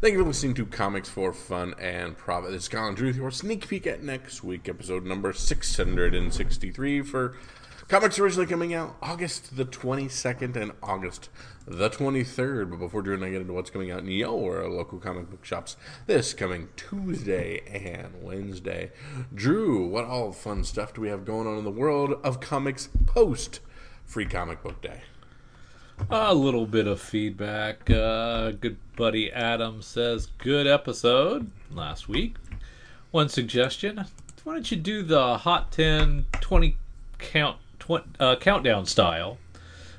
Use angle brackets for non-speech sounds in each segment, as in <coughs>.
Thank you for listening to Comics for Fun and Profit. This is Kyle and Drew with your sneak peek at next week, episode number 663 for comics originally coming out August the 22nd and August the 23rd. But before Drew and I get into what's coming out in your local comic book shops this coming Tuesday and Wednesday, Drew, what all fun stuff do we have going on in the world of comics post Free Comic Book Day? A little bit of feedback. Uh, good buddy Adam says, good episode last week. One suggestion why don't you do the Hot 10 20 count, uh, countdown style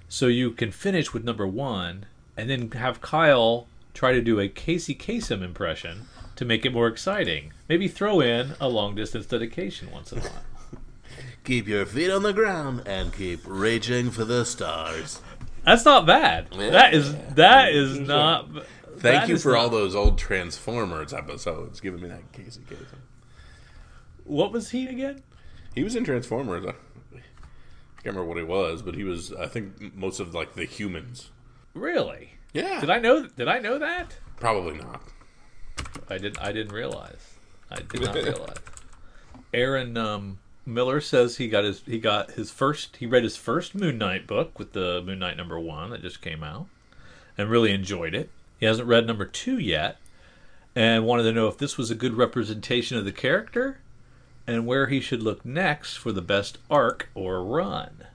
so you can finish with number one and then have Kyle try to do a Casey Kasem impression to make it more exciting. Maybe throw in a long distance dedication once in a while. <laughs> Keep your feet on the ground and keep reaching for the stars. That's not bad. That is that is not. Thank that you for not- all those old Transformers episodes, giving me that Casey Kasem. What was he again? He was in Transformers. I can't remember what he was, but he was. I think most of like the humans. Really? Yeah, Did I know? Did I know that? probably not. I didn't. I didn't realize. I did not <laughs> realize. Aaron um, Miller says he got his he got his first he read his first Moon Knight book with the Moon Knight number one that just came out, and really enjoyed it. He hasn't read number two yet, and wanted to know if this was a good representation of the character, and where he should look next for the best arc or run.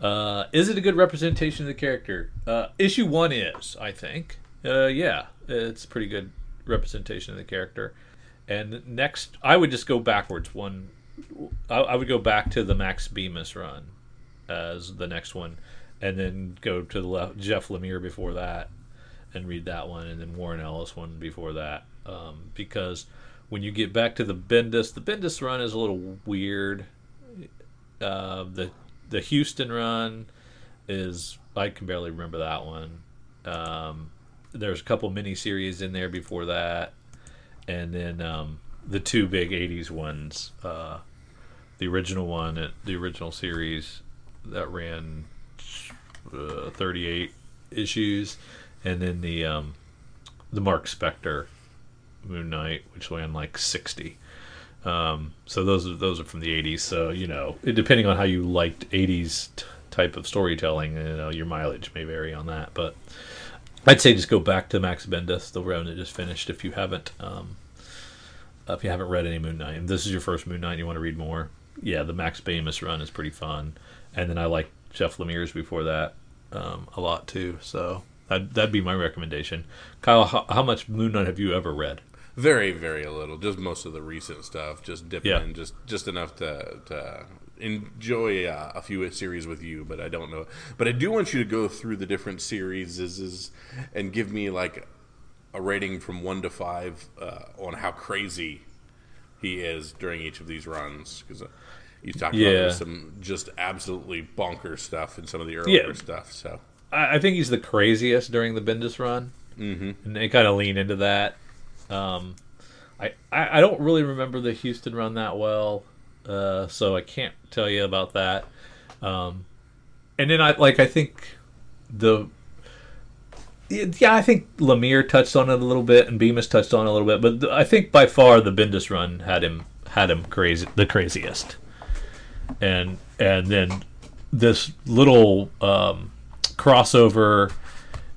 Uh, is it a good representation of the character? Uh, issue one is, I think. Uh, yeah, it's a pretty good representation of the character. And next, I would just go backwards. One, I, I would go back to the Max Bemis run as the next one, and then go to the left, Jeff Lemire before that, and read that one, and then Warren Ellis one before that. Um, because when you get back to the Bendis, the Bendis run is a little weird. Uh, the the Huston run is I can barely remember that one. Um, there's a couple mini series in there before that, and then um, the two big '80s ones. Uh, the original one, uh, the original series that ran uh, 38 issues, and then the um, the Mark Spector Moon Knight, which ran like 60. Um, so those are those are from the 80s. So you know, depending on how you liked 80s t- type of storytelling, you know, your mileage may vary on that. But I'd say just go back to Max Bemis, the run that just finished, if you haven't um, if you haven't read any Moon Knight. And this is your first Moon Knight, and you want to read more. Yeah, the Max Bemis run is pretty fun, and then I like Jeff Lemire's before that um, a lot too. So that that'd be my recommendation. Kyle, how, how much Moon Knight have you ever read? Very, very little. Just most of the recent stuff. Just dipping Yeah. in, just just enough to to enjoy uh, a few series with you. But I don't know. But I do want you to go through the different series and give me like a rating from one to five uh, on how crazy he is during each of these runs because. Uh, you talked about Yeah. there's some just absolutely bonkers stuff in some of the earlier Yeah. stuff. So I, I think he's the craziest during the Bendis run, Mhm. and they kind of lean into that. Um, I, I I don't really remember the Huston run that well, uh, so I can't tell you about that. Um, and then I like I think the yeah I think Lemire touched on it a little bit and Bemis touched on it a little bit, but th- I think by far the Bendis run had him had him crazy the craziest, and and then this little um, crossover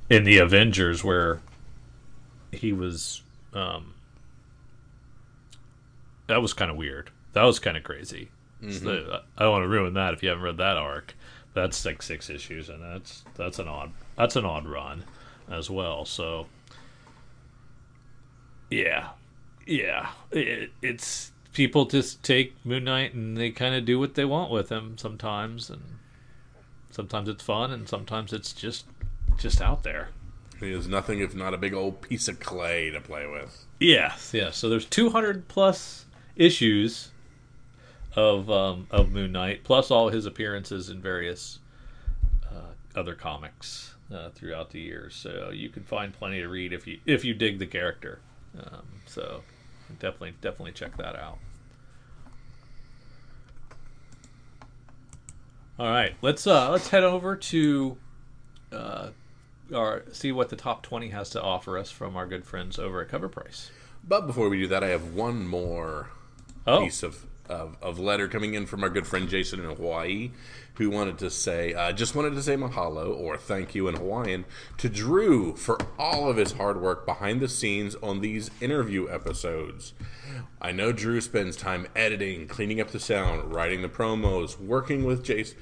in the Avengers where he was um, that was kind of weird. That was kind of crazy. So, I don't want to ruin that if you haven't read that arc. That's like six issues, and that's that's an odd that's an odd run as well. So yeah, yeah, it, it's people just take Moon Knight and they kind of do what they want with him sometimes, and sometimes it's fun, and sometimes it's just just out there. he is nothing if not a big old piece of clay to play with. Yes, yes. So there's 200 plus issues of um, of Moon Knight, plus all his appearances in various uh, other comics uh, throughout the years. So you can find plenty to read if you if you dig the character. Um, so definitely definitely check that out. All right, let's uh, let's head over to uh, our see what the top twenty has to offer us from our good friends over at Cover Price. But before we do that, I have one more Oh, piece of, of, of letter coming in from our good friend Jason in Hawaii, who wanted to say, uh, just wanted to say mahalo or thank you in Hawaiian to Drew for all of his hard work behind the scenes on these interview episodes. I know Drew spends time editing, cleaning up the sound, writing the promos, working with Jason,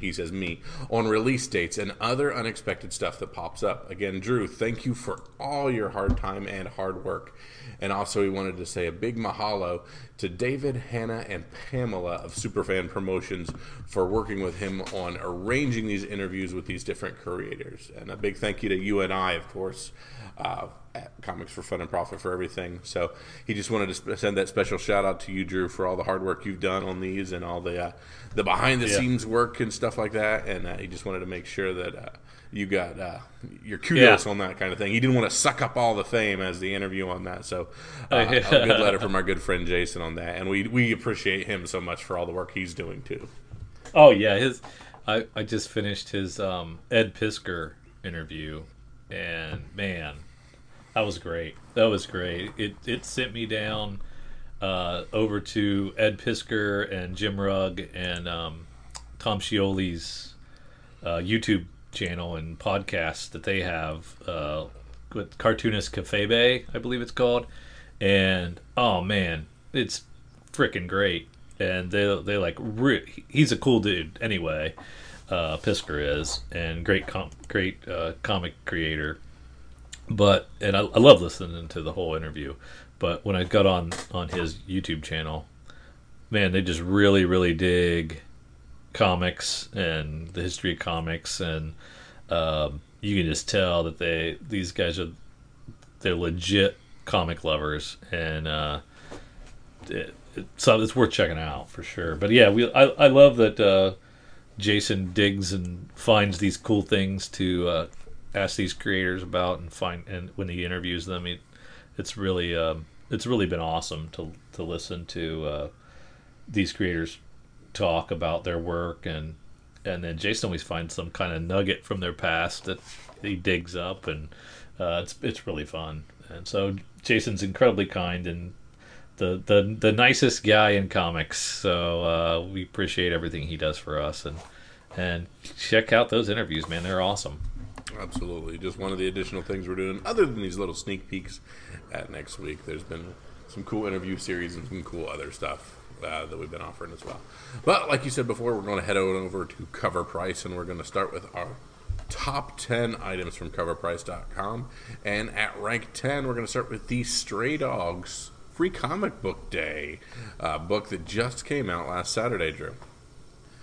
he says me, on release dates and other unexpected stuff that pops up. Again, Drew, thank you for all your hard time and hard work. And also, he wanted to say a big mahalo to David, Hannah, and Pamela of Superfan Promotions for working with him on arranging these interviews with these different creators. And a big thank you to you and I, of course, uh, at Comics for Fun and Profit for everything. So he just wanted to sp- send that special shout out to you, Drew, for all the hard work you've done on these and all the uh, the behind the scenes work and stuff like that. And uh, he just wanted to make sure that. Uh, you got uh, your kudos Yeah. on that kind of thing. He didn't want to suck up all the fame as the interview on that. So, <laughs> uh, a good letter from our good friend Jason on that, and we we appreciate him so much for all the work he's doing too. Oh yeah, his. I I just finished his um, Ed Piskor interview, and man, that was great. That was great. It it sent me down uh, over to Ed Piskor and Jim Rugg and um, Tom Scioli's uh, YouTube channel and podcast that they have uh, with cartoonist Kayfabe, I believe it's called. And oh man, it's freaking great. And they they like re- he's a cool dude anyway. Uh, Piskor is and great com- great uh, comic creator. But and I, I love listening to the whole interview. But when I got on on his YouTube channel, man, they just really really dig comics and the history of comics, and um, you can just tell that they these guys are they're legit comic lovers, and uh, it, it, so it's worth checking out for sure. But yeah, we I, I love that uh, Jason digs and finds these cool things to uh, ask these creators about and find and when he interviews them, it, it's really um, it's really been awesome to to listen to uh, these creators talk about their work and and then Jason always finds some kind of nugget from their past that he digs up and uh, it's it's really fun and so Jason's incredibly kind and the the the nicest guy in comics so uh, we appreciate everything he does for us and and check out those interviews man they're awesome Absolutely, just one of the additional things we're doing. Other than these little sneak peeks at next week, there's been some cool interview series and some cool other stuff uh, that we've been offering as well. But like you said before, we're going to head on over to Cover Price, and we're going to start with our top 10 items from CoverPrice.com. And at rank 10, we're going to start with the Stray Dogs Free Comic Book Day uh, book that just came out last Saturday, Drew.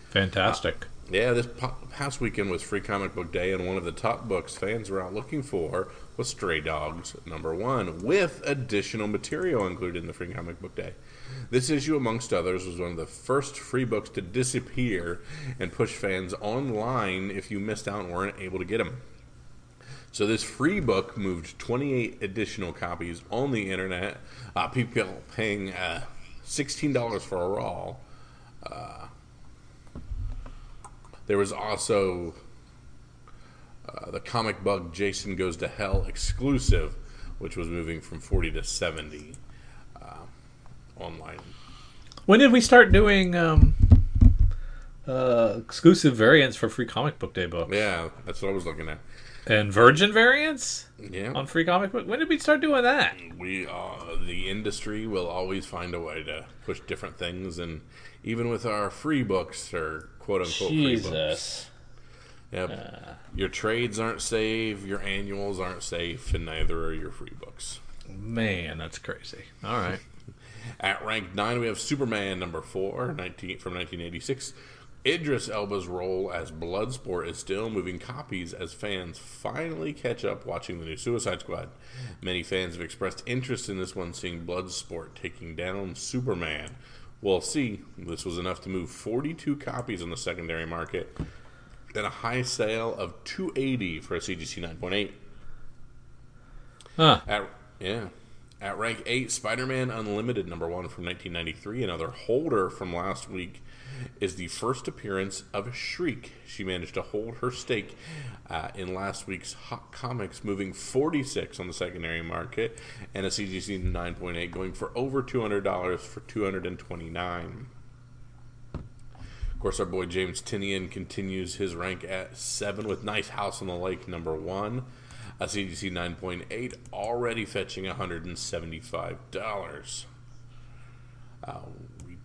fantastic Yeah, this po- past weekend was Free Comic Book Day, and one of the top books fans were out looking for was Stray Dogs number one, with additional material included in the Free Comic Book Day. This issue, amongst others, was one of the first free books to disappear and push fans online if you missed out and weren't able to get them. So this free book moved 28 additional copies on the internet. Uh, people paying uh, $16 for a raw. Uh, there was also uh, the comic bug Jason Goes to Hell exclusive, which was moving from 40 to 70 uh, online. when did we start doing um, uh, exclusive variants for free comic book day books Yeah, that's what I was looking at. And virgin variants Yeah, on free comic book when did we start doing that we uh, the industry will always find a way to push different things, and even with our free books or quote unquote free books. Jesus. Yep. your trades aren't safe, your annuals aren't safe, and neither are your free books. Man, that's crazy. All right. <laughs> At rank 9, we have Superman number 4, 19, from 1986. Idris Elba's role as Bloodsport is still moving copies as fans finally catch up watching the new Suicide Squad. Many fans have expressed interest in this one, seeing Bloodsport taking down Superman. We'll see. This was enough to move 42 copies on the secondary market and a high sale of 280 for a CGC 9.8. Huh. At, yeah. At rank 8, Spider Man Unlimited number 1 from 1993, another holder from last week, is the first appearance of Shriek. She managed to hold her stake uh, in last week's Hot Comics, moving 46 on the secondary market, and a CGC 9.8 going for over $200 for 229 Of course, our boy James Tynion continues his rank at 7 with Nice House on the Lake number 1 a CGC 9.8 already fetching $175. Uh,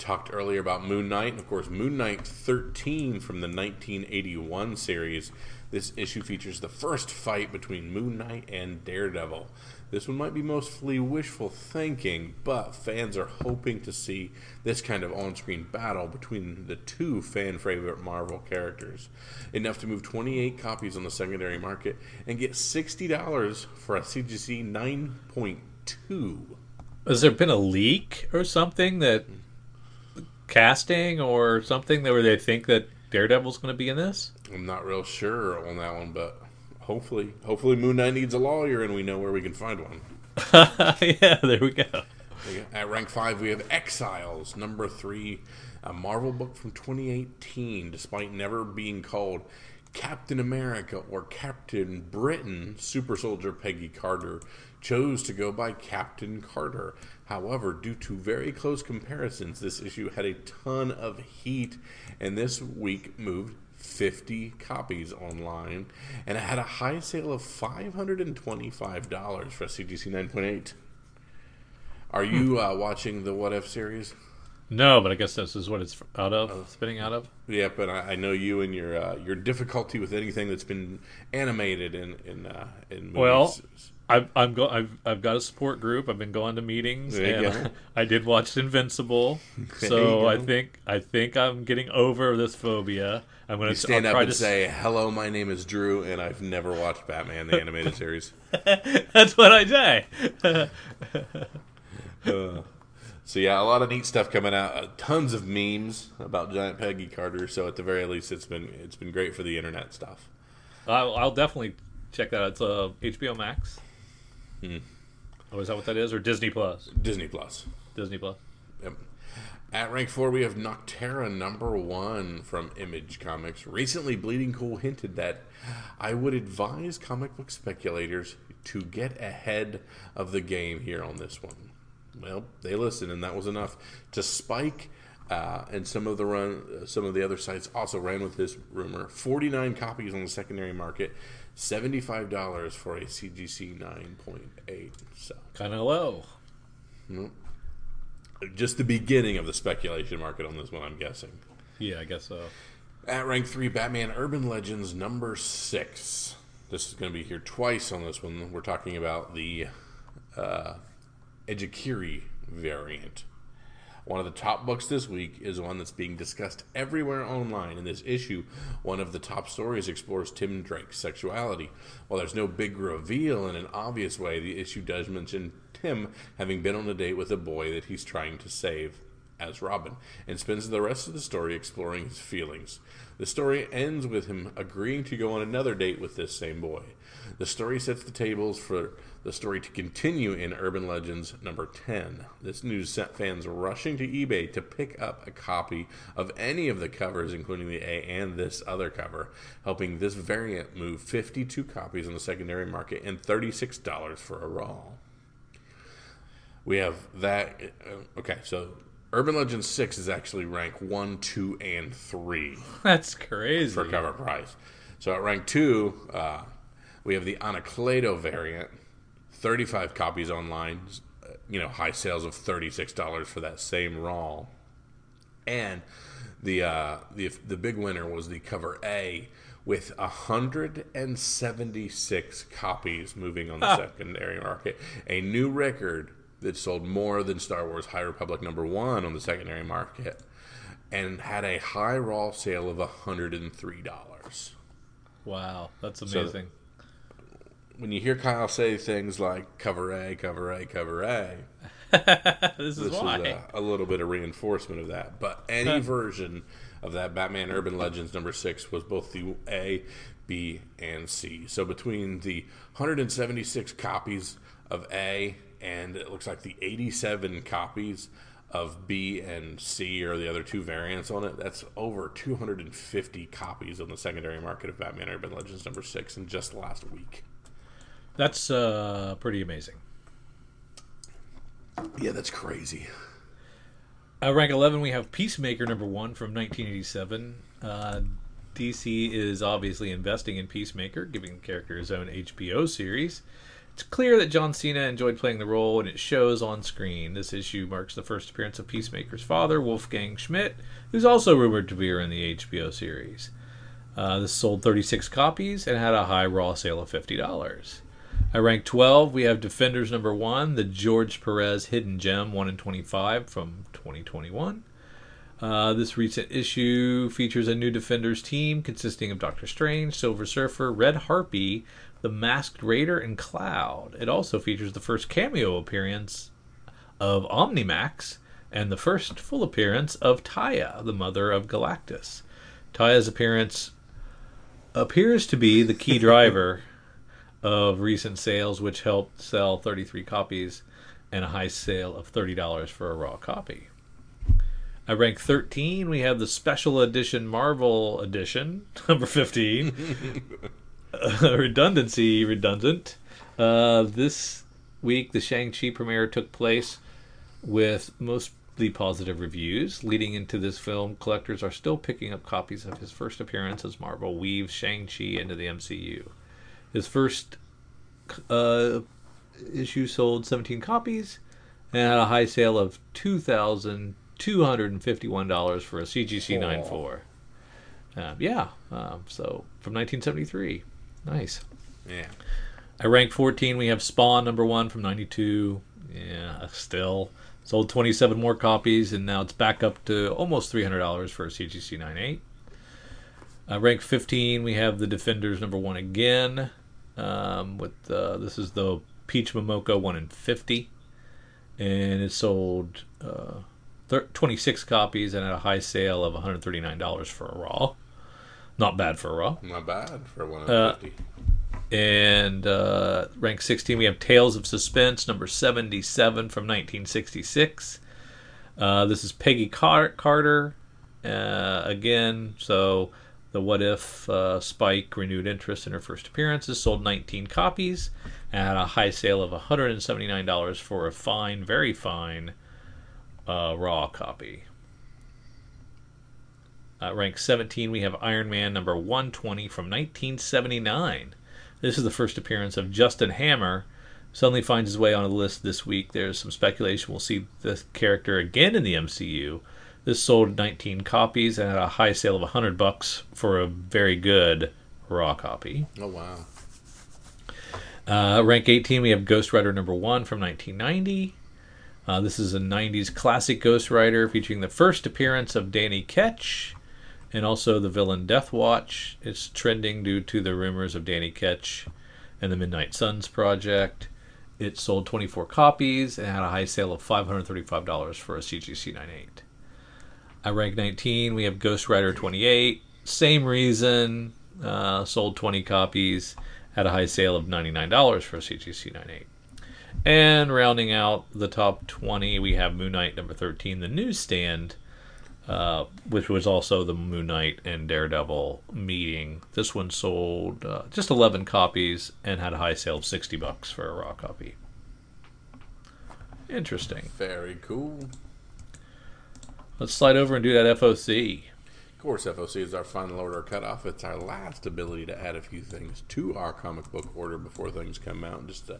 talked earlier about Moon Knight, and of course, Moon Knight 13 from the 1981 series. This issue features the first fight between Moon Knight and Daredevil. This one might be mostly wishful thinking, but fans are hoping to see this kind of on screen battle between the two fan favorite Marvel characters. Enough to move 28 copies on the secondary market and get $60 for a CGC 9.2. Has there been a leak or something that mm-hmm. Casting or something that where they think that Daredevil's going to be in this? I'm not real sure on that one, but hopefully, hopefully Moon Knight needs a lawyer, and we know where we can find one. <laughs> yeah, there we go. At rank five, we have Exiles, number three, a Marvel book from 2018. Despite never being called Captain America or Captain Britain, Super Soldier Peggy Carter chose to go by Captain Carter. However, due to very close comparisons, this issue had a ton of heat, and this week moved 50 copies online, and it had a high sale of $525 for CGC 9.8. Are you uh, watching the What If series? No, but I guess this is what it's out of, spinning out of. Yeah, but I, I know you and your uh, your difficulty with anything that's been animated in in uh, in movies. Well, I've I'm go I've I've got a support group. I've been going to meetings, There and go. <laughs> I did watch Invincible. <laughs> There so I think I think I'm getting over this phobia. I'm going to stand I'll up and to say, "Hello, my name is Drew, and I've never watched Batman the animated series." <laughs> That's what I say. Uh, so yeah, a lot of neat stuff coming out. Uh, tons of memes about Giant Peggy Carter. So at the very least, it's been it's been great for the internet stuff. I'll, I'll definitely check that out. It's uh, HBO Max. Hmm. Oh, is that what that is? Or Disney Plus? Disney Plus. Disney Plus. Yep. At rank four, we have Nocterra number one from Image Comics. Recently, Bleeding Cool hinted that I would advise comic book speculators to get ahead of the game here on this one. Well, they listened, and that was enough to spike. Uh, and some of the run, uh, some of the other sites also ran with this rumor. Forty-nine copies on the secondary market, seventy-five dollars for a CGC nine point eight. So Kind of low. just the beginning of the speculation market on this one, I'm guessing. Yeah, I guess so. At rank three, Batman Urban Legends number six. This is going to be here twice on this one. We're talking about the uh, Ejikiri variant. One of the top books this week is one that's being discussed everywhere online. In this issue, one of the top stories explores Tim Drake's sexuality. While there's no big reveal in an obvious way, the issue does mention Tim having been on a date with a boy that he's trying to save as Robin, and spends the rest of the story exploring his feelings. The story ends with him agreeing to go on another date with this same boy. The story sets the tables for the story to continue in Urban Legends number 10. This news sent fans rushing to eBay to pick up a copy of any of the covers, including the A and this other cover, helping this variant move 52 copies in the secondary market and $36 for a raw. We have that. uh, Okay, so Urban Legends 6 is actually rank 1, 2, and 3 <laughs> That's crazy. for cover price. So at rank 2, uh, we have the Anacleto variant, 35 copies online, you know, high sales of $36 for that same raw. And the uh, the the big winner was the cover A with 176 copies moving on the secondary market, a new record that sold more than Star Wars High Republic number 1 on the secondary market and had a high raw sale of $103. Wow, that's So- amazing. When you hear Kyle say things like cover A, cover A, cover A, <laughs> this is why. is a, a little bit of reinforcement of that. But any version of that Batman Urban Legends number six was both the A, B, and C. So between the 176 copies of A, and it looks like the 87 copies of B and C or the other two variants on it. That's over 250 copies on the secondary market of Batman Urban Legends number six in just last week. That's uh, pretty amazing. Yeah, that's crazy. Uh, rank 11, we have Peacemaker number one from 1987. Uh, DC is obviously investing in Peacemaker, giving the character his own HBO series. It's clear that John Cena enjoyed playing the role, and it shows on screen. This issue marks the first appearance of Peacemaker's father, Wolfgang Schmidt, who's also rumored to appear in the HBO series. Uh, this sold 36 copies and had a high raw sale of $50. At rank 12, we have Defenders number 1, the George Perez Hidden Gem 1 in 25 from 2021. Uh, this recent issue features a new Defenders team consisting of Doctor Strange, Silver Surfer, Red Harpy, the Masked Raider, and Cloud. It also features the first cameo appearance of Omnimax and the first full appearance of Taya, the mother of Galactus. Taya's appearance appears to be the key driver of recent sales, which helped sell 33 copies and a high sale of $30 for a raw copy. At rank 13, we have the special edition Marvel edition, <laughs> number 15. <laughs> uh, redundancy redundant. Uh, this week, the Shang-Chi premiere took place with mostly positive reviews. Leading into this film, collectors are still picking up copies of his first appearance as Marvel weaves Shang-Chi into the MCU. His first uh, issue sold 17 copies and had a high sale of $2,251 for a CGC 94. Uh, yeah, um, so from 1973. Nice. Yeah. I rank 14, we have Spawn number one from 92. Yeah, still. Sold 27 more copies, and now it's back up to almost $300 for a CGC 98. Uh, rank 15, we have the Defenders number one again. Um, with uh, This is the Peach Momoko 1 in 50. And it sold uh, thir- 26 copies and at a high sale of $139 for a Raw. Not bad for a Raw. Not bad for one Uh, of fifty. And uh, rank 16, we have Tales of Suspense, number 77 from 1966. Uh, this is Peggy Car- Carter uh, again. So, the What If uh, Spike renewed interest in her first appearances, sold 19 copies, and had a high sale of $179 for a fine, very fine uh, raw copy. Uh, rank 17, we have Iron Man number 120 from 1979. This is the first appearance of Justin Hammer. Suddenly finds his way on the list this week. There's some speculation we'll see this character again in the MCU. This sold 19 copies and had a high sale of 100 bucks for a very good raw copy. Oh wow. Uh, rank 18, we have Ghost Rider number one from 1990. Uh, this is a 90s classic Ghost Rider featuring the first appearance of Danny Ketch and also the villain Death Watch. It's trending due to the rumors of Danny Ketch and the Midnight Suns project. It sold 24 copies and had a high sale of $535 for a CGC 98. At rank 19, we have Ghost Rider 28. Same reason, uh, sold 20 copies, had a high sale of $99 for CGC 98. And rounding out the top 20, we have Moon Knight number 13, the newsstand, uh, which was also the Moon Knight and Daredevil meeting. This one sold uh, just 11 copies and had a high sale of 60 bucks for a raw copy. Interesting. Very cool. Let's slide over and do that FOC. Of course, FOC is our final order cutoff. It's our last ability to add a few things to our comic book order before things come out. Just to,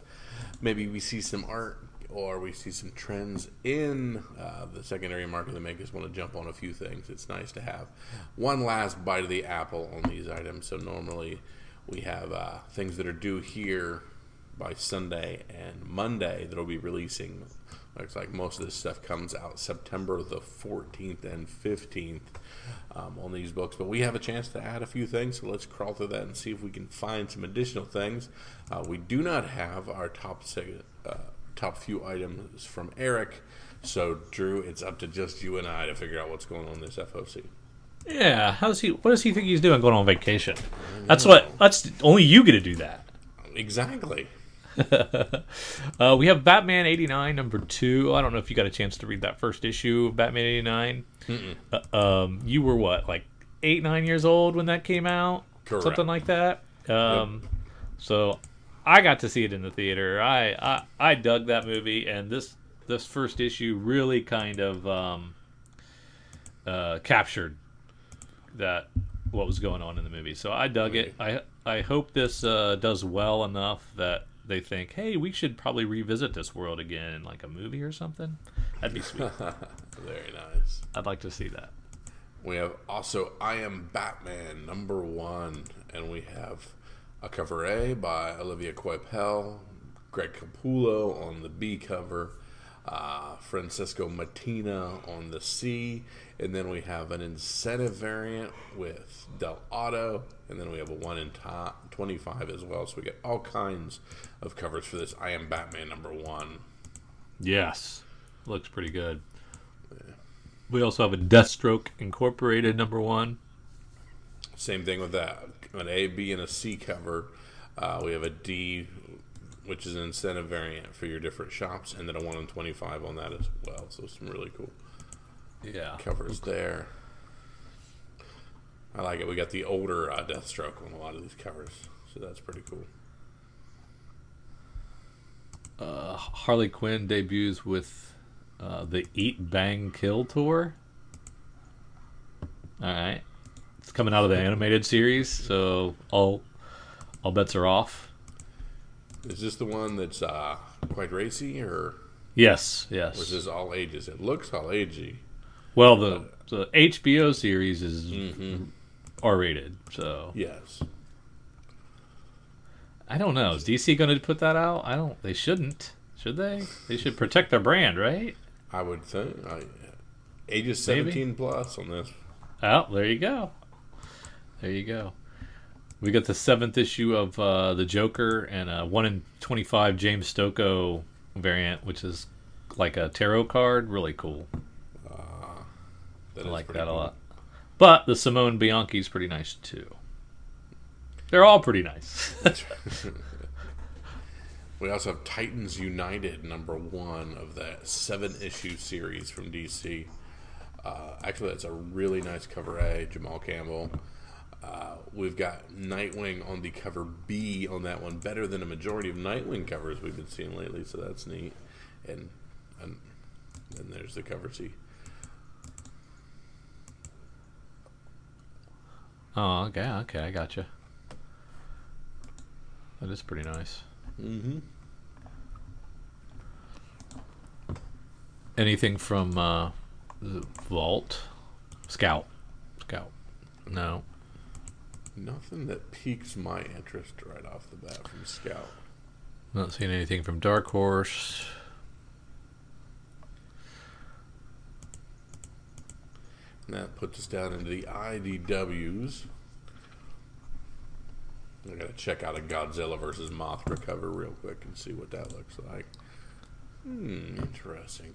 maybe we see some art or we see some trends in uh, the secondary market that make us want to jump on a few things. It's nice to have one last bite of the apple on these items. So normally we have uh, things that are due here by Sunday and Monday that'll be releasing. Looks like most of this stuff comes out September the 14th and 15th um, on these books. But we have a chance to add a few things, so let's crawl through that and see if we can find some additional things. Uh, we do not have our top seg- uh, top few items from Eric, so Drew, it's up to just you and I to figure out what's going on in this FOC. Yeah, how's he? What does he think he's doing going on vacation? That's what. That's only you get to do that. Exactly. <laughs> uh, we have Batman 89, number two. I don't know if you got a chance to read that first issue of Batman 89. Uh, um, you were what, like eight, nine years old when that came out? Correct. Something like that. Um, So I got to see it in the theater. I, I, I dug that movie, and this, this first issue really kind of um, uh, captured that what was going on in the movie. So I dug it. I I hope this uh, does well enough that they think, hey, we should probably revisit this world again in like a movie or something. That'd be sweet. <laughs> Very nice. I'd like to see that. We have also I Am Batman number one, and we have a cover A by Olivier Coipel, Greg Capullo on the B cover, uh, Francesco Mattina on the C, and then we have an incentive variant with Del Auto, and then we have a one in top 25 as well. So we get all kinds of covers for this I Am Batman number one. Yes, looks pretty good. We also have a Deathstroke Incorporated number one. Same thing with that. An A, B, and a C cover. Uh, we have a D, which is an incentive variant for your different shops, and then a 1 in 25 on that as well. So some really cool Yeah. covers there. I like it. We got the older uh, Deathstroke on a lot of these covers, so that's pretty cool. Uh, Harley Quinn debuts with uh, the Eat Bang Kill tour. All right, it's coming out of the animated series, so all all bets are off. Is this the one that's uh, quite racy, or Yes, or yes. is this all ages? It looks all agey. Well, the the HBO series is Mm-hmm. R rated, so Yes. I don't know. Is DC going to put that out? I don't. They shouldn't. Should they? They should protect their brand, right? I would think. I, ages Maybe. 17 plus on this. Oh, there you go. There you go. We got the seventh issue of uh, the Joker and a one in twenty-five James Stocco variant, which is like a tarot card. Really cool. That I like that a lot. But the Simone Bianchi is pretty nice too. They're all pretty nice. <laughs> We also have Titans United, number one of that seven issue series from DC. Uh, actually, that's a really nice cover A, Jamal Campbell. Uh, we've got Nightwing on the cover B on that one, better than a majority of Nightwing covers we've been seeing lately, so that's neat. And and then there's the cover C. oh, okay, okay, I gotcha. That is pretty nice. Mm-hmm. Anything from uh, the Vault, Scout, Scout? No. Nothing that piques my interest right off the bat from Scout. Not seeing anything from Dark Horse. And that puts us down into the IDWs. I gotta check out a Godzilla versus Mothra cover real quick and see what that looks like. Hmm, interesting.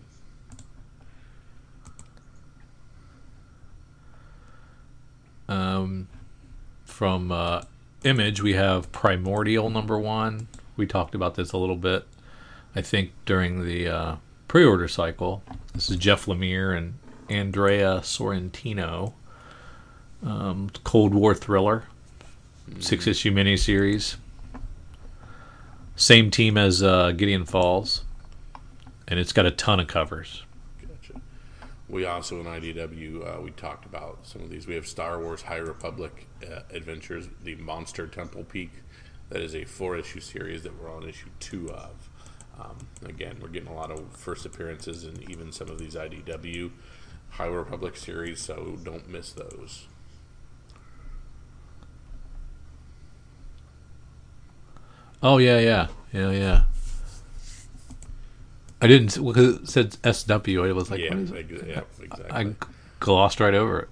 Um, from uh, Image, we have Primordial number one. We talked about this a little bit, I think, during the uh, pre order cycle. This is Jeff Lemire and Andrea Sorrentino. Um, Cold War thriller, six issue miniseries. Same team as uh, Gideon Falls, and it's got a ton of covers. Gotcha. We also in IDW uh, we talked about some of these. We have Star Wars High Republic uh, Adventures, the Monster Temple Peak. That is a four issue series that we're on issue two of. Um, again, we're getting a lot of first appearances in even some of these IDW High Republic series, so don't miss those. Oh yeah, yeah, yeah, yeah. I didn't because it said SW. I was like, yeah, what is it? yeah, exactly. I glossed right over it.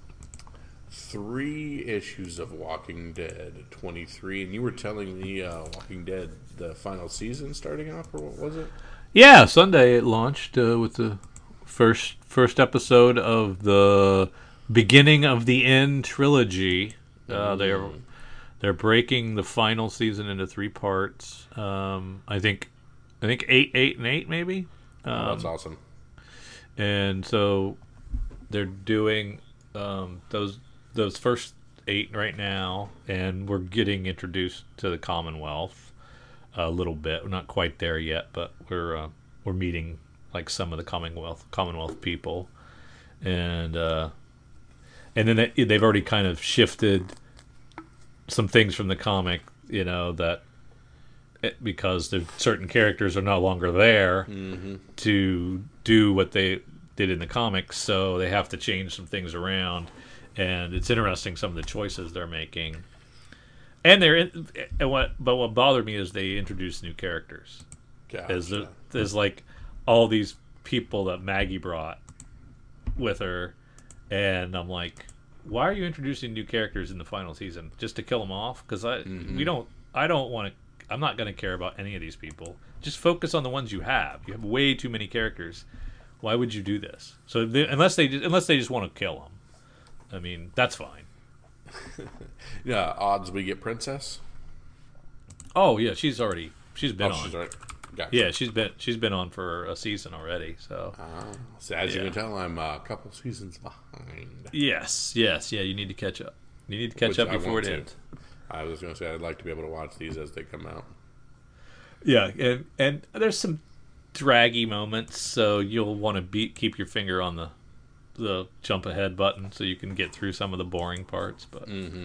Three issues of Walking Dead, 23, and you were telling me uh, Walking Dead, the final season starting off, or what was it? Yeah, Sunday it launched uh, with the first first episode of the beginning of the end trilogy. Uh, they're They're breaking the final season into three parts. Um, I think, I think eight, eight, and eight maybe. Oh, that's awesome. and so they're doing um, those those first eight right now, and we're getting introduced to the Commonwealth a little bit. We're not quite there yet, but we're uh, we're meeting like some of the Commonwealth Commonwealth people, and uh, and then they, they've already kind of shifted some things from the comic, you know that. It, because there's certain characters are no longer there mm-hmm. to do what they did in the comics, so they have to change some things around. And it's interesting some of the choices they're making. And they're in, and what, but what bothered me is they introduced new characters. Gotcha. Is there, there's like all these people that Maggie brought with her, and I'm like, why are you introducing new characters in the final season just to kill them off? Because I we mm-hmm. don't I don't want to. I'm not going to care about any of these people. Just focus on the ones you have. You have way too many characters. Why would you do this? So they, unless they just, unless they just want to kill them, I mean that's fine. <laughs> yeah, odds we get Princess. Oh yeah, she's already she's been Oh, on. she's right. Gotcha. Yeah, she's been she's been on for a season already. So Uh, so as you can tell, I'm a couple seasons behind. yes, yes, yeah. You need to catch up. You need to catch Which up before it to. ends. I was going to say I'd like to be able to watch these as they come out. Yeah, and and there's some draggy moments, so you'll want to keep your finger on the the jump ahead button so you can get through some of the boring parts. But mm-hmm.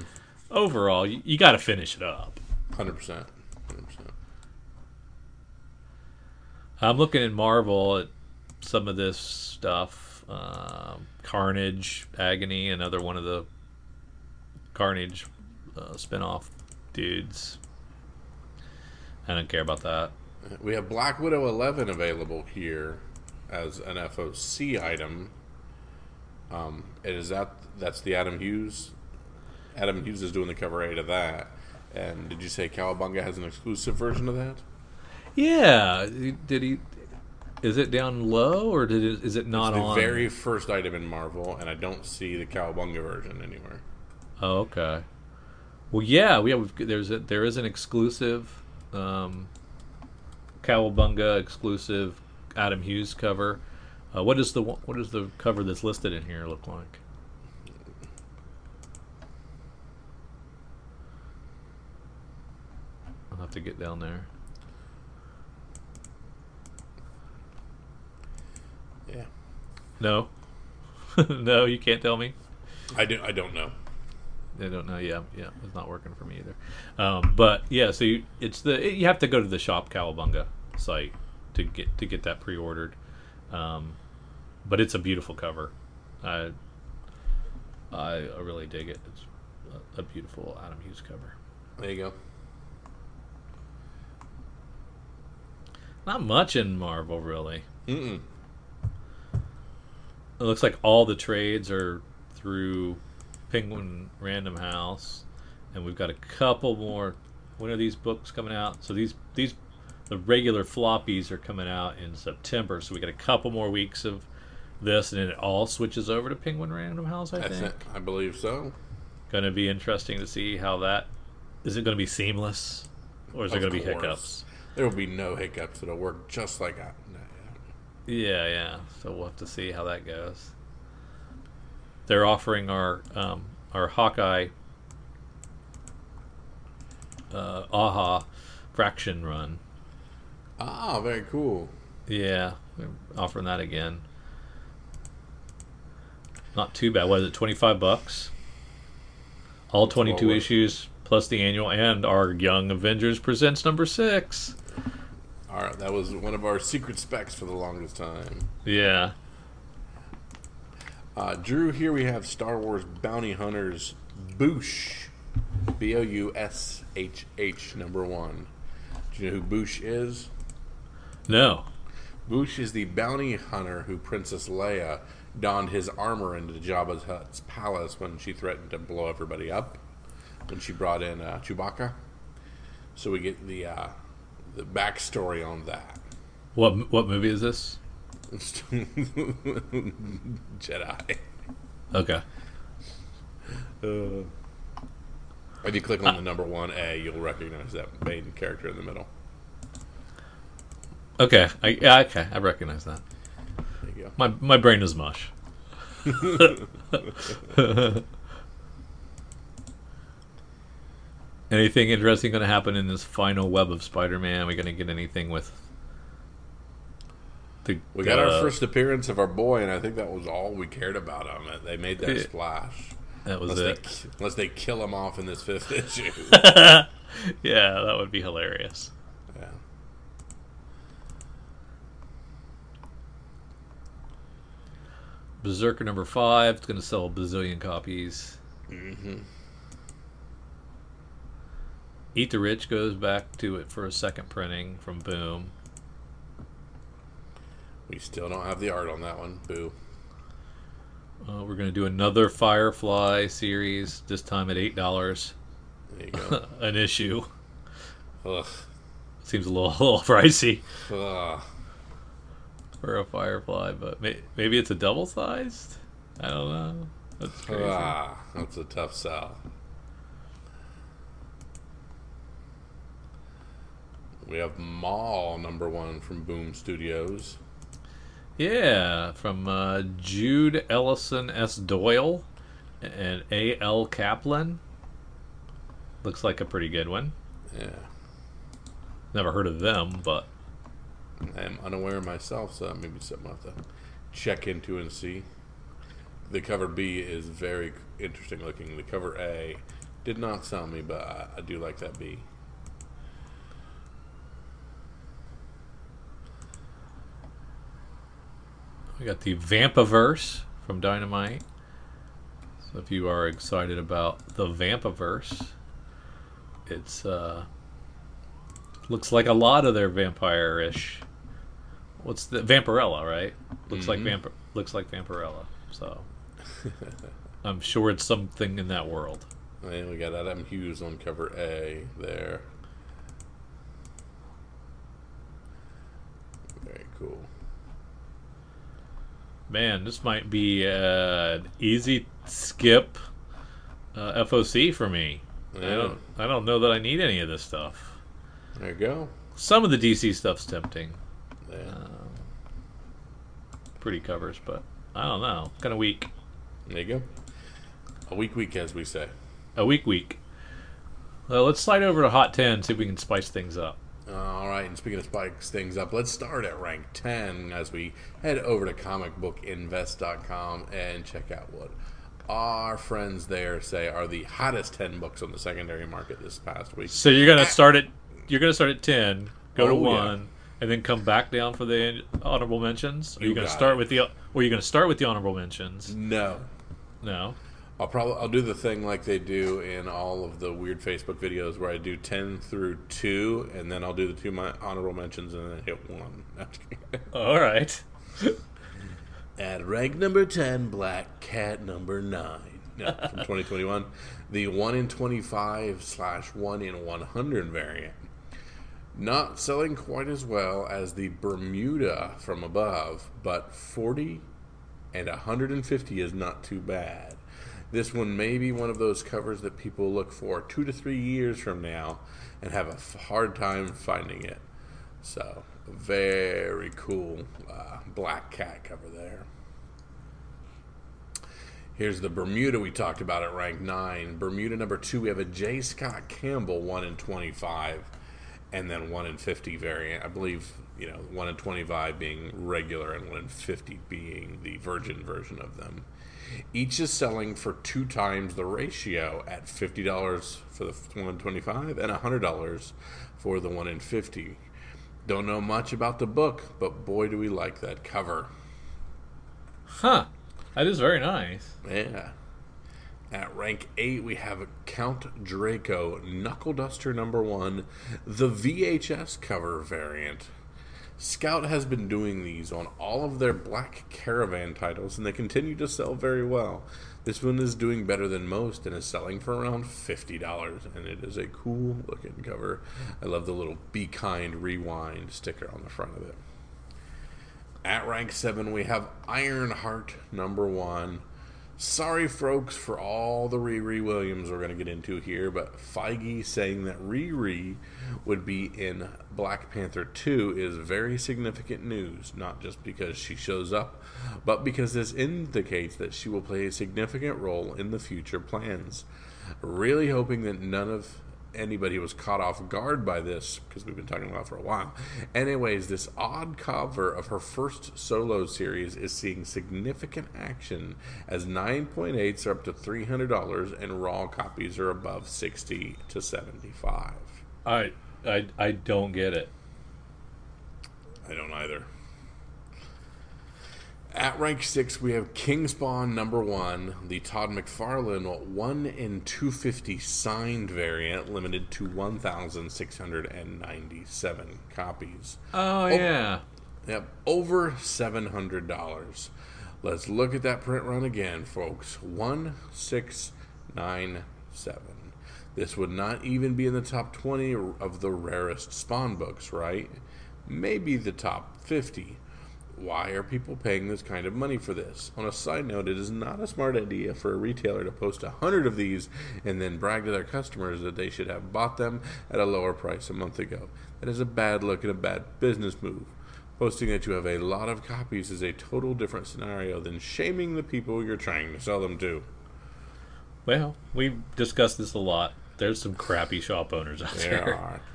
overall, you, you got to finish it up. Hundred percent. Hundred percent. I'm looking at Marvel at some of this stuff. Um, Carnage, Agony, another one of the Carnage uh, spin-off dudes. I don't care about that. We have Black Widow 11 available here as an FOC item. Um, and is that that's the Adam Hughes? Adam Hughes is doing the cover eight of that. And did you say Cowabunga has an exclusive version of that? Yeah, did he? Is it down low or did it, is it not the on? very first item in Marvel, and I don't see the Cowabunga version anywhere. Oh, okay. Well, yeah, we have. There's a, there is an exclusive, um, Cowabunga exclusive Adam Hughes cover. Uh, what is the what is the cover that's listed in here look like? I'll have to get down there. Yeah, No, <laughs> no, you can't tell me. I do. I don't know. I don't know. Yeah, yeah, it's not working for me either. Um, but yeah, so you, it's the you have to go to the shop Cowabunga site to get to get that pre-ordered. Um, but it's a beautiful cover. I I, I really dig it. It's a, a beautiful Adam Hughes cover. There you go. Not much in Marvel really. Mm-mm. It looks like all the trades are through Penguin Random House, and we've got a couple more. When are these books coming out? So these these the regular floppies are coming out in September. So we got a couple more weeks of this, and then it all switches over to Penguin Random House. I I, think. I believe so. Going to be interesting to see how that is. It going to be seamless, or is there going to be hiccups? There will be no hiccups. It'll work just like that. Yeah, yeah. So we'll have to see how that goes. They're offering our um, our Hawkeye uh, Aja Fraction run. Ah, very cool. Yeah, they're offering that again. Not too bad. What is it? Twenty five bucks. All twenty two well worth it. issues plus the annual and our Young Avengers presents number six. Right, that was one of our secret specs for the longest time. Yeah. Uh, Drew, here we have Star Wars Bounty Hunters Boushh. B O U S H H, number one. Do you know who Boushh is? No. Boushh is the bounty hunter who Princess Leia donned his armor into Jabba's Hutt's palace when she threatened to blow everybody up. When she brought in uh, Chewbacca. So we get the uh, the backstory on that. What what movie is this? <laughs> Jedi. Okay. Uh, If you click on the number one A, you'll recognize that main character in the middle. Okay, I, yeah, okay, I recognize that. There you go. My my brain is mush. <laughs> <laughs> Anything interesting going to happen in this final web of Spider-Man? Are we going to get anything with the? We got uh, our first appearance of our boy, and I think that was all we cared about on it. They made that Yeah. splash. That was Unless it. they, unless they kill him off in this fifth <laughs> issue. <laughs> yeah, that would be hilarious. yeah. Berserker number five. It's going to sell a bazillion copies. hmm Eat the Rich goes back to it for a second printing from Boom. We still don't have the art on that one. Boo. Uh, we're going to do another Firefly series, this time at eight dollars There you go. <laughs> an issue. Ugh. Seems a little, <laughs> a little pricey Ugh. for a Firefly, but may, maybe it's a double sized. I don't know. That's crazy. Ah, that's a tough sell. We have Mall number one from Boom Studios. Yeah, from uh, Jude Ellison S. Doyle and A. L. Kaplan. Looks like a pretty good one. Yeah. Never heard of them, but I am unaware myself, so that may be something I'll have to check into and see. The cover B is very interesting looking. The cover A did not sell me, but I, I do like that B. we got the Vampiverse from Dynamite. So if you are excited about the Vampiverse, it's uh looks like a lot of their vampire-ish. What's the Vampirella, right? Looks like Mhm. vamp looks like Vampirella. So <laughs> I'm sure it's something in that world. And we got Adam Hughes on cover A there. Very cool. Man, this might be an easy skip uh, FOC for me. I don't I don't know that I need any of this stuff. There you go. Some of the DC stuff's tempting. Yeah. Pretty covers, but I don't know. Kind of weak. There you go. A week week, as we say. A weak week. Well, let's slide over to Hot 10, see if we can spice things up. All right, and speaking of spikes things up, let's start at rank 10 as we head over to comicbookinvest.com and check out what our friends there say are the hottest 10 books on the secondary market this past week. So you're gonna start at you're gonna start at 10, go to Oh, yeah. one, and then come back down for the honorable mentions. Are you, You gonna start it. with the? Or are you gonna start with the honorable mentions? No. No. I'll probably I'll do the thing like they do in all of the weird Facebook videos where I do 10 through 2 and then I'll do the two my honorable mentions and then hit 1. <laughs> All right. <laughs> At rank number 10, Black Cat number 9. No, from <laughs> 2021. The 1 in 25 slash 1 in 100 variant. Not selling quite as well as the Bermuda from above, but 40 and 150 is not too bad. This one may be one of those covers that people look for two to three years from now and have a hard time finding it. So, very cool uh, black cat cover there. Here's the Bermuda we talked about at rank 9. Bermuda number 2, we have a J. Scott Campbell 1 in 25 and then 1 in 50 variant. I believe, you know, 1 in 25 being regular and 1 in 50 being the virgin version of them. Each is selling for two times the ratio at $50 for the 1 in 25 and $100 for the 1 in 50. Don't know much about the book, but boy, do we like that cover. Huh. That is very nice. Yeah. At rank 8, we have Count Draco Knuckle Duster number 1, the VHS cover variant. Scout has been doing these on all of their Black Caravan titles, and they continue to sell very well. This one is doing better than most and is selling for around $50, and it is a cool looking cover. I love the little Be Kind Rewind sticker on the front of it. At rank 7, we have Ironheart number 1. Sorry, folks, for all the Riri Williams we're going to get into here, but Feige saying that Riri would be in Black Panther 2 is very significant news, not just because she shows up, but because this indicates that she will play a significant role in the future plans. Really hoping that none of anybody was caught off guard by this because we've been talking about it for a while. Anyways, this odd cover of her first solo series is seeing significant action as 9.8s are up to $300 and raw copies are above 60 to 75. I I I don't get it. I don't either. At rank six, we have Kingspawn number one, the Todd McFarlane one in two fifty signed variant, limited to one thousand six hundred and ninety seven copies. Oh, yeah. Yep, over seven hundred dollars. Let's look at that print run again, folks. One six nine seven. This would not even be in the top twenty of the rarest Spawn books, right? Maybe the top fifty. Why are people paying this kind of money for this? On a side note, it is not a smart idea for a retailer to post a hundred of these and then brag to their customers that they should have bought them at a lower price a month ago. That is a bad look and a bad business move. Posting that you have a lot of copies is a total different scenario than shaming the people you're trying to sell them to. Well, we've discussed this a lot. There's some crappy shop owners out There there. are. <laughs>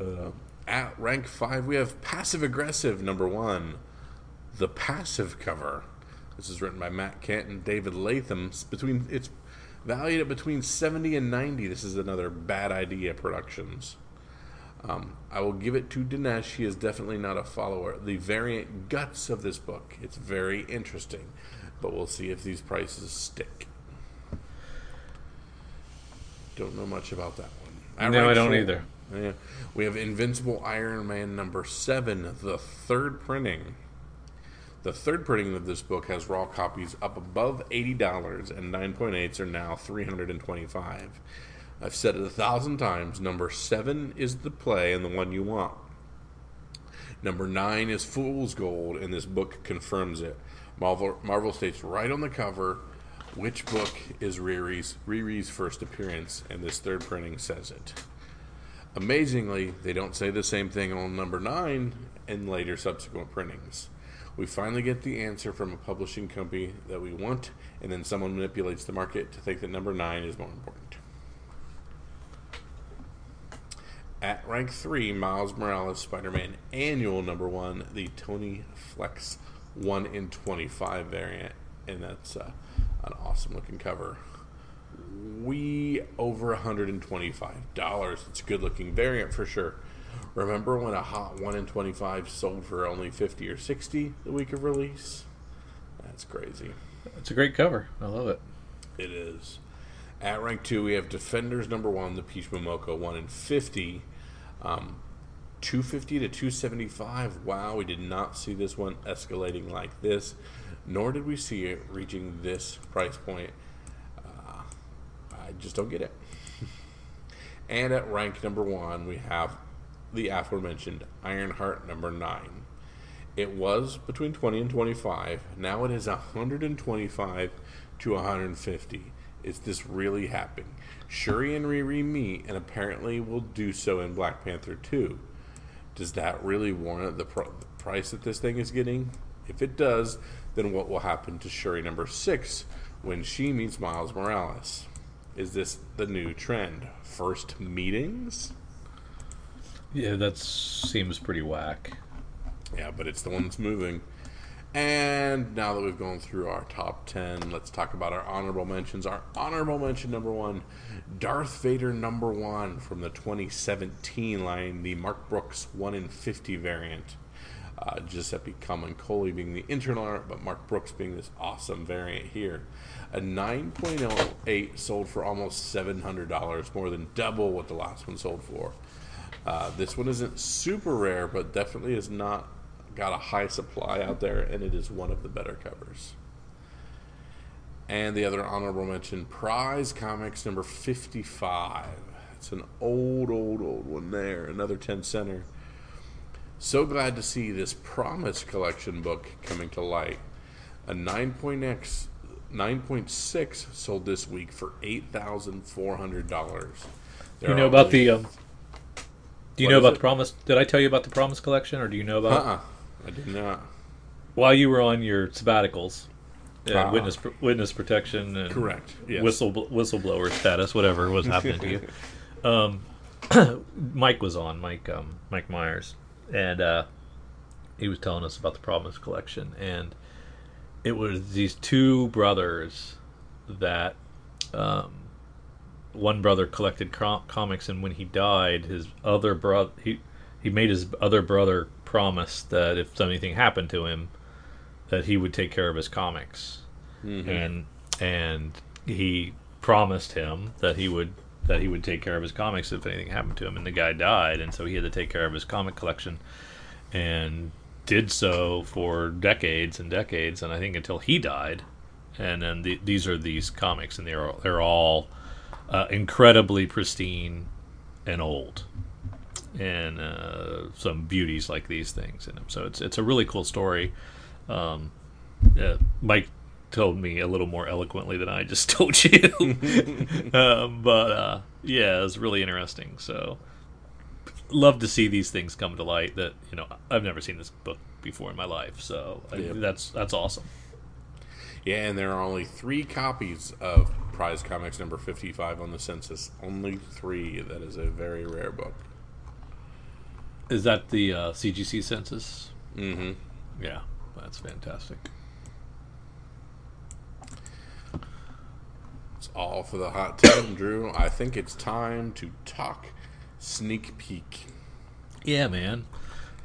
Uh, at rank five, we have passive aggressive number one, the passive cover. This is written by Matt Kindt and David Lapham. It's between it's valued at between seventy and ninety. This is another bad idea productions. Um, I will give it to Dinesh. He is definitely not a follower. The variant guts of this book. It's very interesting, but we'll see if these prices stick. Don't know much about that one. At No, I don't four- either. Yeah. We have Invincible Iron Man number seven, the third printing. The third printing of this book has raw copies up above eighty dollars, and nine point eights are now three hundred and twenty-five. I've said it a thousand times. Number seven is the play and the one you want. Number nine is Fool's Gold, and this book confirms it. Marvel, Marvel states right on the cover which book is Riri's, Riri's first appearance, and this third printing says it. Amazingly, they don't say the same thing on number nine in later subsequent printings. We finally get the answer from a publishing company that we want, and then someone manipulates the market to think that number nine is more important. At rank three, Miles Morales Spider Man Annual number one, the Tony Fleecs 1 in 25 variant, and that's uh, an awesome looking cover we over $125. It's a good looking variant for sure. Remember when a hot 1 in 25 sold for only 50 or 60 the week of release? That's crazy. It's a great cover. I love it. It is. At rank 2, we have Defenders number 1, the Peach Momoko 1 in 50. Um, 250 to 275. Wow, we did not see this one escalating like this, nor did we see it reaching this price point. I just don't get it. and at rank number one, we have the aforementioned Ironheart number nine. It was between 20 and 25. Now it is 125 to 150. Is this really happening? Shuri and Riri meet and apparently will do so in Black Panther 2. Does that really warrant the, the price that this thing is getting? If it does, then what will happen to Shuri number 6 when she meets Miles Morales? Is this the new trend? First meetings? Yeah, that seems pretty whack. Yeah, but it's the one that's moving. And now that we've gone through our top 10, let's talk about our honorable mentions. Our honorable mention number one Darth Vader number one from the 2017 line, the Mark Brooks 1 in 50 variant. Uh, Giuseppe Camuncoli being the internal art, but Mark Brooks being this awesome variant here. A 9.08 sold for almost $700, more than double what the last one sold for. Uh, this one isn't super rare, but definitely is not got a high supply out there, and it is one of the better covers. And the other honorable mention, Prize Comics number 55. It's an old, old, old one there. Another 10 center. So glad to see this Promise collection book coming to light. A 9.x 9.6 sold this week for $8,400. Do you know about the? Um, do you know about it? the promise? Did I tell you about the promise collection, or do you know about? Uh-uh. I did not. While you were on your sabbaticals, uh, Ah. witness witness protection and Correct. Yes. whistle whistleblower status, whatever was happening to you. <laughs> Um, <clears throat> Mike was on Mike um, Mike Myers, and uh, he was telling us about the Promise collection, and it was these two brothers that um, one brother collected com- comics, and when he died, his other brother he he made his other brother promise that if anything happened to him, that he would take care of his comics, and and he promised him that he would that he would take care of his comics if anything happened to him, and the guy died, and so he had to take care of his comic collection, and did so for decades and decades, and I think until he died, and then the, these are these comics, and they're they're all uh, incredibly pristine and old, and uh, some beauties like these things in them. So it's it's a really cool story. Um, uh, Mike told me a little more eloquently than I just <laughs> told you, um, but uh, yeah, it was really interesting. So love to see these things come to light. That you know I've never seen this book before in my life, so I, that's that's awesome. Yeah, and there are only three copies of Prize Comics number 55 on the census. Only three. That is a very rare book. Is that the uh, CGC census? Mm-hmm. Yeah, that's fantastic. It's all for the hot tub, <coughs> Drew. I think it's time to talk sneak peek. Yeah, man.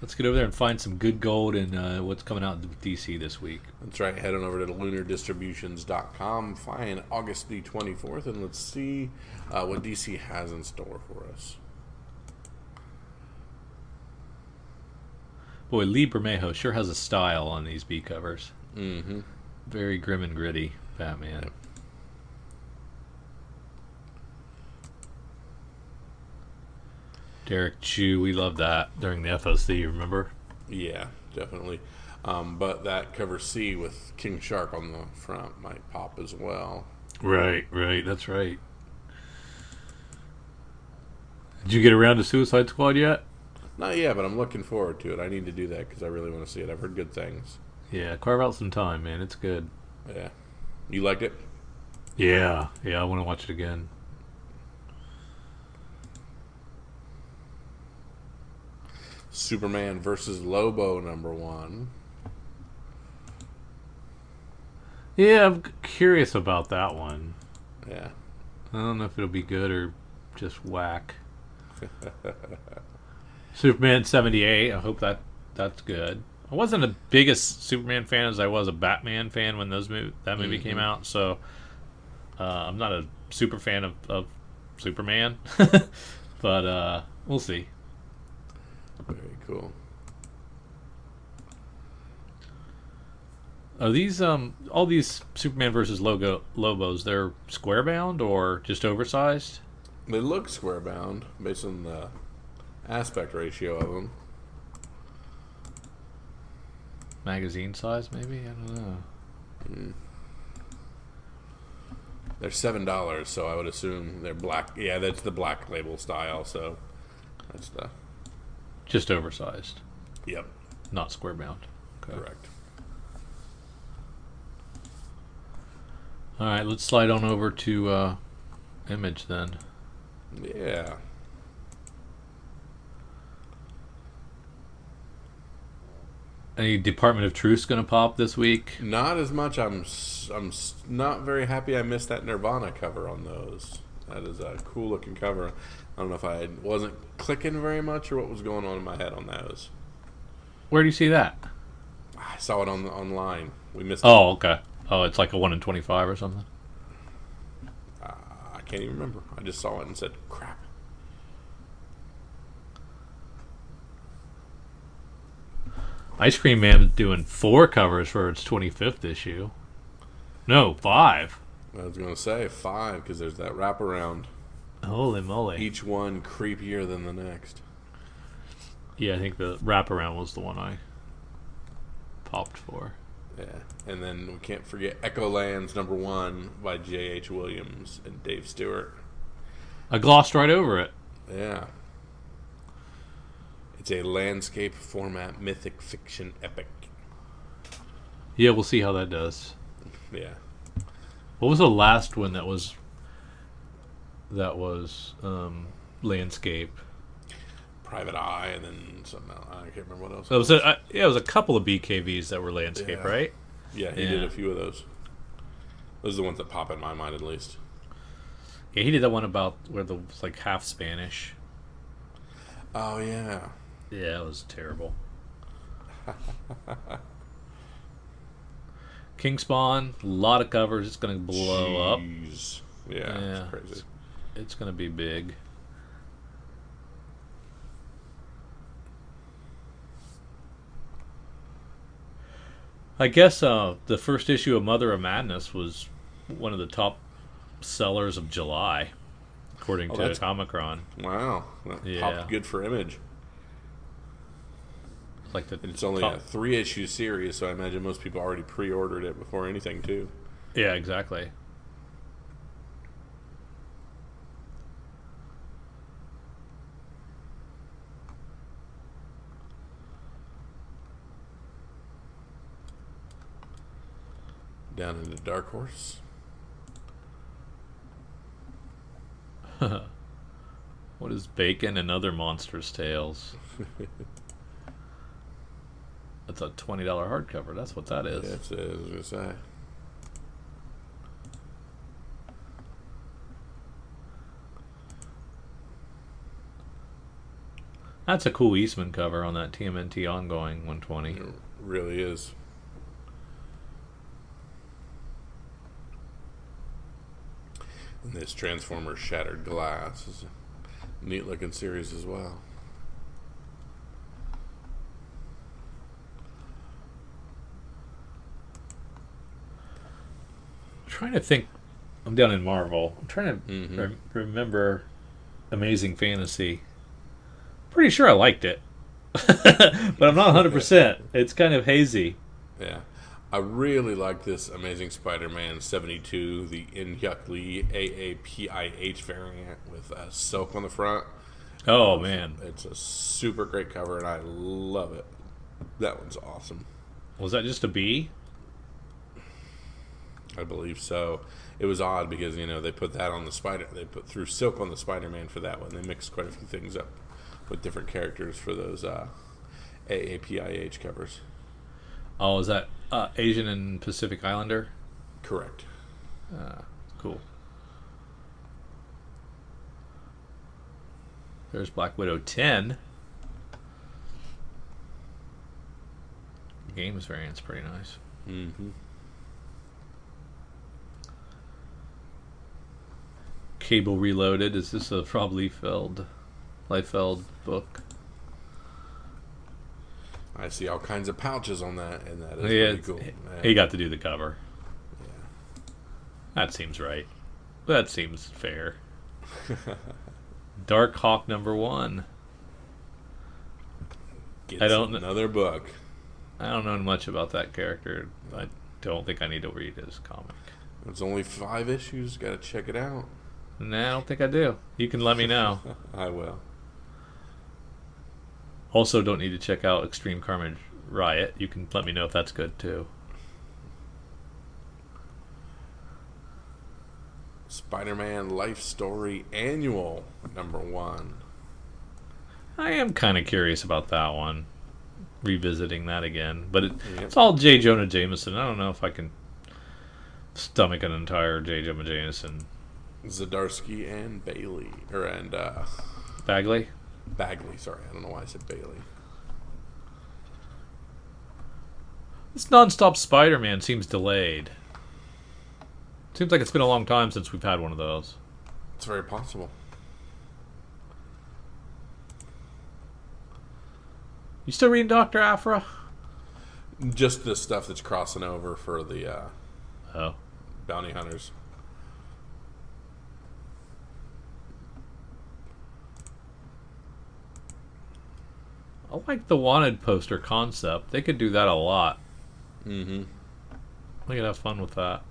Let's get over there and find some good gold and uh, what's coming out in DC this week. That's right. Head on over to lunardistributions.com. Find August the 24th, and let's see uh, what DC has in store for us. Boy, Lee Bermejo sure has a style on these B covers. Mm-hmm. Very grim and gritty Batman. Derrick Chew, we loved that during the FOC, remember? Yeah, definitely. Um, but that cover C with King Shark on the front might pop as well. Right, right, that's right. Did you get around to Suicide Squad yet? Not yet, but I'm looking forward to it. I need to do that because I really want to see it. I've heard good things. Yeah, carve out some time, man. It's good. Yeah. You liked it? Yeah, yeah, I want to watch it again. Superman versus Lobo number one. Yeah, I'm curious about that one. Yeah. I don't know if it'll be good or just whack. <laughs> Superman 78, I hope that that's good. I wasn't the biggest Superman fan as I was a Batman fan when those mov- that movie came out, so uh, I'm not a super fan of, of Superman. <laughs> but uh, we'll see. Very cool. Are these um all these Superman versus logo Lobos? They're square bound or just oversized? They look square bound based on the aspect ratio of them. Magazine size, maybe? I don't know. They're seven dollars, so I would assume they're black. Yeah, that's the black label style. So that's the Just oversized, yep, not square bound. Okay. correct. All right, let's slide on over to uh, Image then. Yeah. Any Department of Truth's going to pop this week? Not as much. I'm I'm not very happy. I missed that Nirvana cover on those. That is a cool looking cover. I don't know if I wasn't clicking very much or what was going on in my head on those. Where do you see that? I saw it on the, online. We missed. Oh, okay. Oh, it's like a one in twenty-five or something. Uh, I can't even remember. I just saw it and said, "Crap." Ice Cream Man is doing four covers for its twenty-fifth issue. No, five. I was gonna say five because there's that wraparound. Holy moly! Each one creepier than the next. Yeah, I think the wraparound was the one I popped for. Yeah, and then we can't forget Echo Lands number one by J.H. Williams and Dave Stewart. I glossed right over it. Yeah. It's a landscape format mythic fiction epic. Yeah, we'll see how that does. Yeah. What was the last one that was that was um, landscape? Private Eye, and then something else. I can't remember what else. It was a, uh, yeah, it was a couple of BKVs that were landscape, Yeah. right? yeah, he did a few of those. Those are the ones that pop in my mind, at least. Yeah, he did that one about where the was like half Spanish. Oh yeah. Yeah, it was terrible. <laughs> King Spawn, a lot of covers. It's gonna blow up. Yeah, Yeah. it's crazy. It's gonna be big. I guess uh, the first issue of Mother of Madness was one of the top sellers of July, according Oh, to Comichron. Wow, that Yeah. popped good for Image. Like the it's only top- a three issue series, so I imagine most people already pre ordered it before anything, too. yeah, exactly. Down into Dark Horse. <laughs> What is Bacon and Other Monsters' Tales? <laughs> That's a twenty dollar hardcover. That's what that is. That's it, I was to say. That's a cool Eastman cover on that TMNT ongoing 120. It really is. And this Transformers Shattered Glass is a neat looking series as well. Trying to think. I'm down in Marvel. I'm trying to Mhm. rem- remember Amazing Fantasy. Pretty sure I liked it, <laughs> but I'm not 100. percent It's kind of hazy. Yeah. I really like this Amazing Spider Man 72, the Inhyuk Lee AAPIH variant with uh, silk on the front. Oh man, It's a super great cover, and I love it. That one's awesome. was that just a B? I believe so. It was odd because you know they put that on the spider. They put threw silk on the Spider-Man for that one. They mixed quite a few things up with different characters for those uh, AAPIH covers. Oh, is that uh, Asian and Pacific Islander? Correct. Uh, cool. There's Black Widow 10. Games variant's pretty nice. Mm-hmm. Cable Reloaded. Is this a Rob Liefeld, Liefeld book? I see all kinds of pouches on that, and that is Yeah, pretty cool. he- he got to do the cover. Yeah. That seems right. That seems fair. <laughs> Dark Hawk number one. Gets I don't another book. I don't know much about that character. I don't think I need to read his comic. It's only five issues. Got to check it out. Nah, I don't think I do. You can let me know. <laughs> I will. also, don't need to check out Extreme Carnage Riot. You can let me know if that's good too. Spider-Man Life Story Annual number one. I am kind of curious about that one. Revisiting that again, but it, Yep. it's all J. Jonah Jameson. I don't know if I can stomach an entire J. Jonah Jameson. Zdarsky and Bailey, or and uh, Bagley. Bagley. Sorry, I don't know why I said Bailey. This nonstop Spider-Man seems delayed. Seems like it's been a long time since we've had one of those. It's very possible. You still reading Doctor Aphra? Just the stuff that's crossing over for the uh, Oh, bounty hunters. I like the wanted poster concept. They could do that a lot. Mm-hmm. We could have fun with that.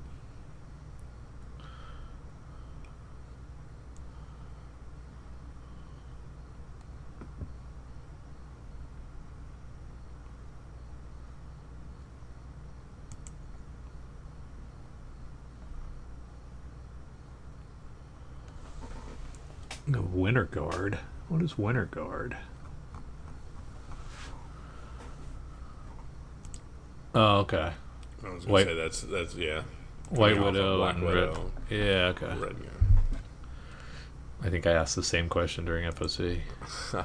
Winter Guard. What is Winter Guard? Oh, okay. I was gonna Wait. say that's that's yeah. White Coming off of Widow Black and Widow. Red. Yeah, okay. Red. I think I asked the same question during FOC. <laughs>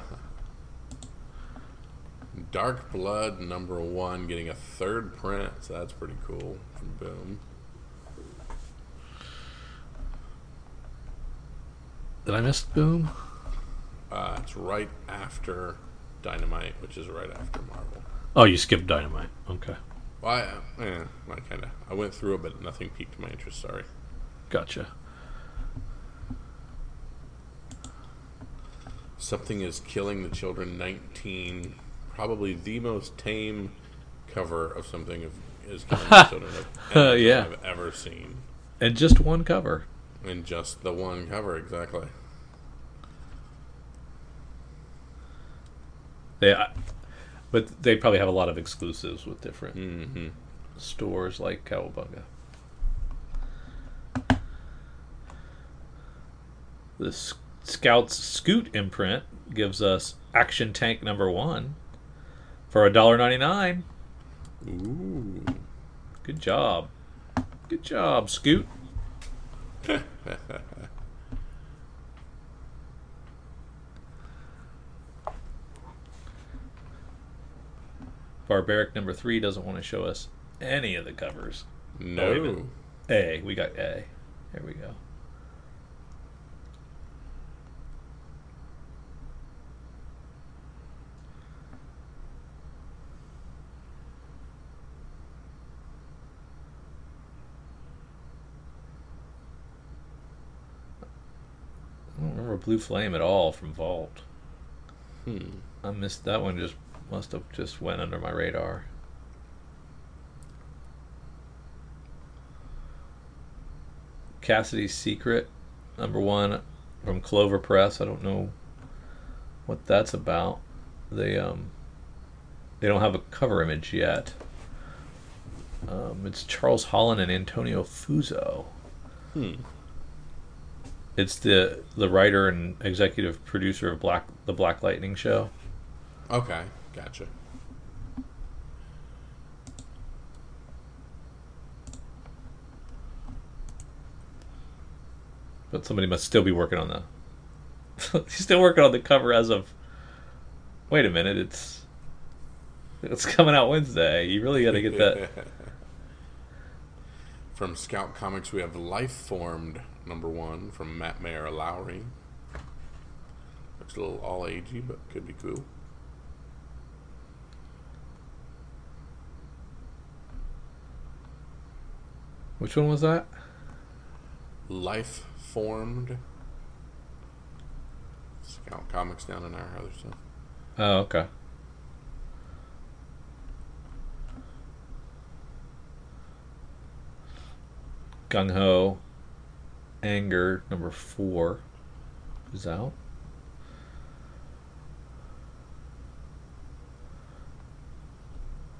Dark Blood number one getting a third print, so that's pretty cool Boom. Did I miss Boom? Uh, it's right after Dynamite, which is right after Marvel. Oh, you skipped Dynamite. Okay, Well, I, eh, I kind of I went through it, but nothing piqued my interest. Sorry. gotcha. Something is killing the children. Nineteen, probably the most tame cover of something of, is killing the <laughs> children of anything Yeah. I've ever seen. And just one cover. And just the one cover, exactly. They, I- but they probably have a lot of exclusives with different Mm-hmm. stores like Cowabunga. The Scouts Scoot imprint gives us Action Tank number one for $1.99. Ooh. Good job. Good job, Scoot. <laughs> Barbaric number three doesn't want to show us any of the covers. No. a. A. We got A. There we go. I don't remember Blue Flame at all from Vault. Hmm. I missed that one. Just must have just went under my radar. Cassidy's Secret, number one from Clover Press. I don't know what that's about. They um they don't have a cover image yet. Um, it's Charles Holland and Antonio Fuso. Hmm. It's the the writer and executive producer of Black the Black Lightning show. Okay, gotcha. But somebody must still be working on the. <laughs> He's still working on the cover as of. Wait a minute, it's. It's coming out Wednesday. You really got to get that. <laughs> From Scout Comics, we have Life Formed number one from Matt Mayer Lowry. Looks a little all agey, but could be cool. Which one was that? Life Formed. Scout Comics down in our other stuff. Oh, okay. Gung Ho, Anger, number four, is out.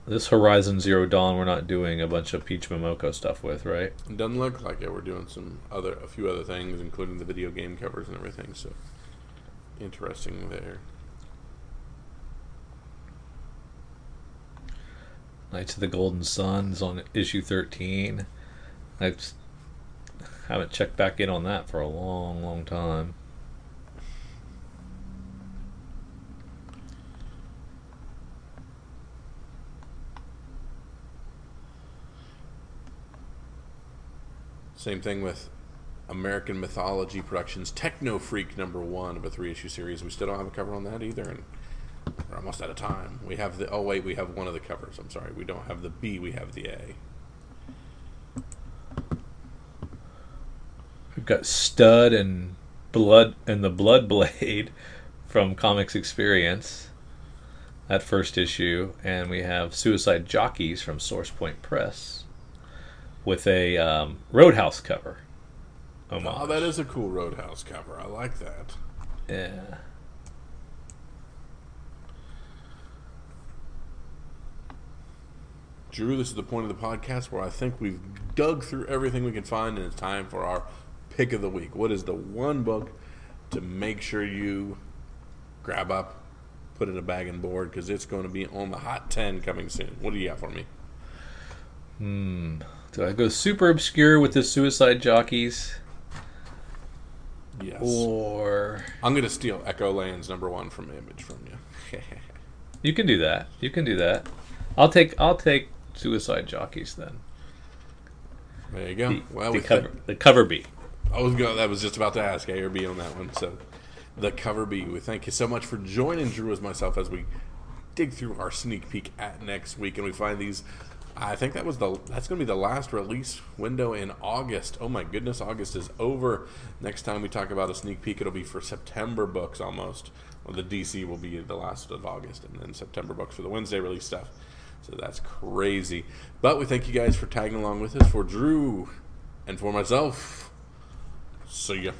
This Horizon Zero Dawn, we're not doing a bunch of Peach Momoko stuff with, right? It doesn't look like it. We're doing some other, a few other things, including the video game covers and everything. So interesting there. Knights of the Golden Sun is on issue 13. I haven't checked back in on that for a long, long time. Same thing with American Mythology Productions Techno Freak number one of a three issue series. We still don't have a cover on that either, and we're almost out of time. We have the oh wait, we have one of the covers. I'm sorry, we don't have the B, we have the A. We've got Stud and Blood and the Blood Blade <laughs> from Comics Experience. That first issue, and we have Suicide Jockeys from Source Point Press. With a um, Roadhouse cover. Homage. Oh, that is a cool Roadhouse cover. I like that. Yeah. Drew, this is the point of the podcast where I think we've dug through everything we can find, and it's time for our pick of the week. What is the one book to make sure you grab up, put in a bag and board, because it's going to be on the hot 10 coming soon? What do you got for me? Do I go super obscure with the Suicide Jockeys, Yes. or I'm going to steal Echo Lands number one from Image from you. <laughs> you can do that? You can do that. I'll take I'll take Suicide Jockeys then. there you go. The, well, the we cover the cover B. I was going. That was just about to ask A or B on that one. So, the cover B. We thank you so much for joining Drew as myself as we dig through our sneak peek at next week, and we find these. I think that was the. That's going to be the last release window in August. Oh my goodness, August is over. Next time we talk about a sneak peek, it'll be for September books almost. Well, the DC will be the last of August, and then September books for the Wednesday release stuff. So that's crazy. But we thank you guys for tagging along with us. For Drew and for myself, see ya.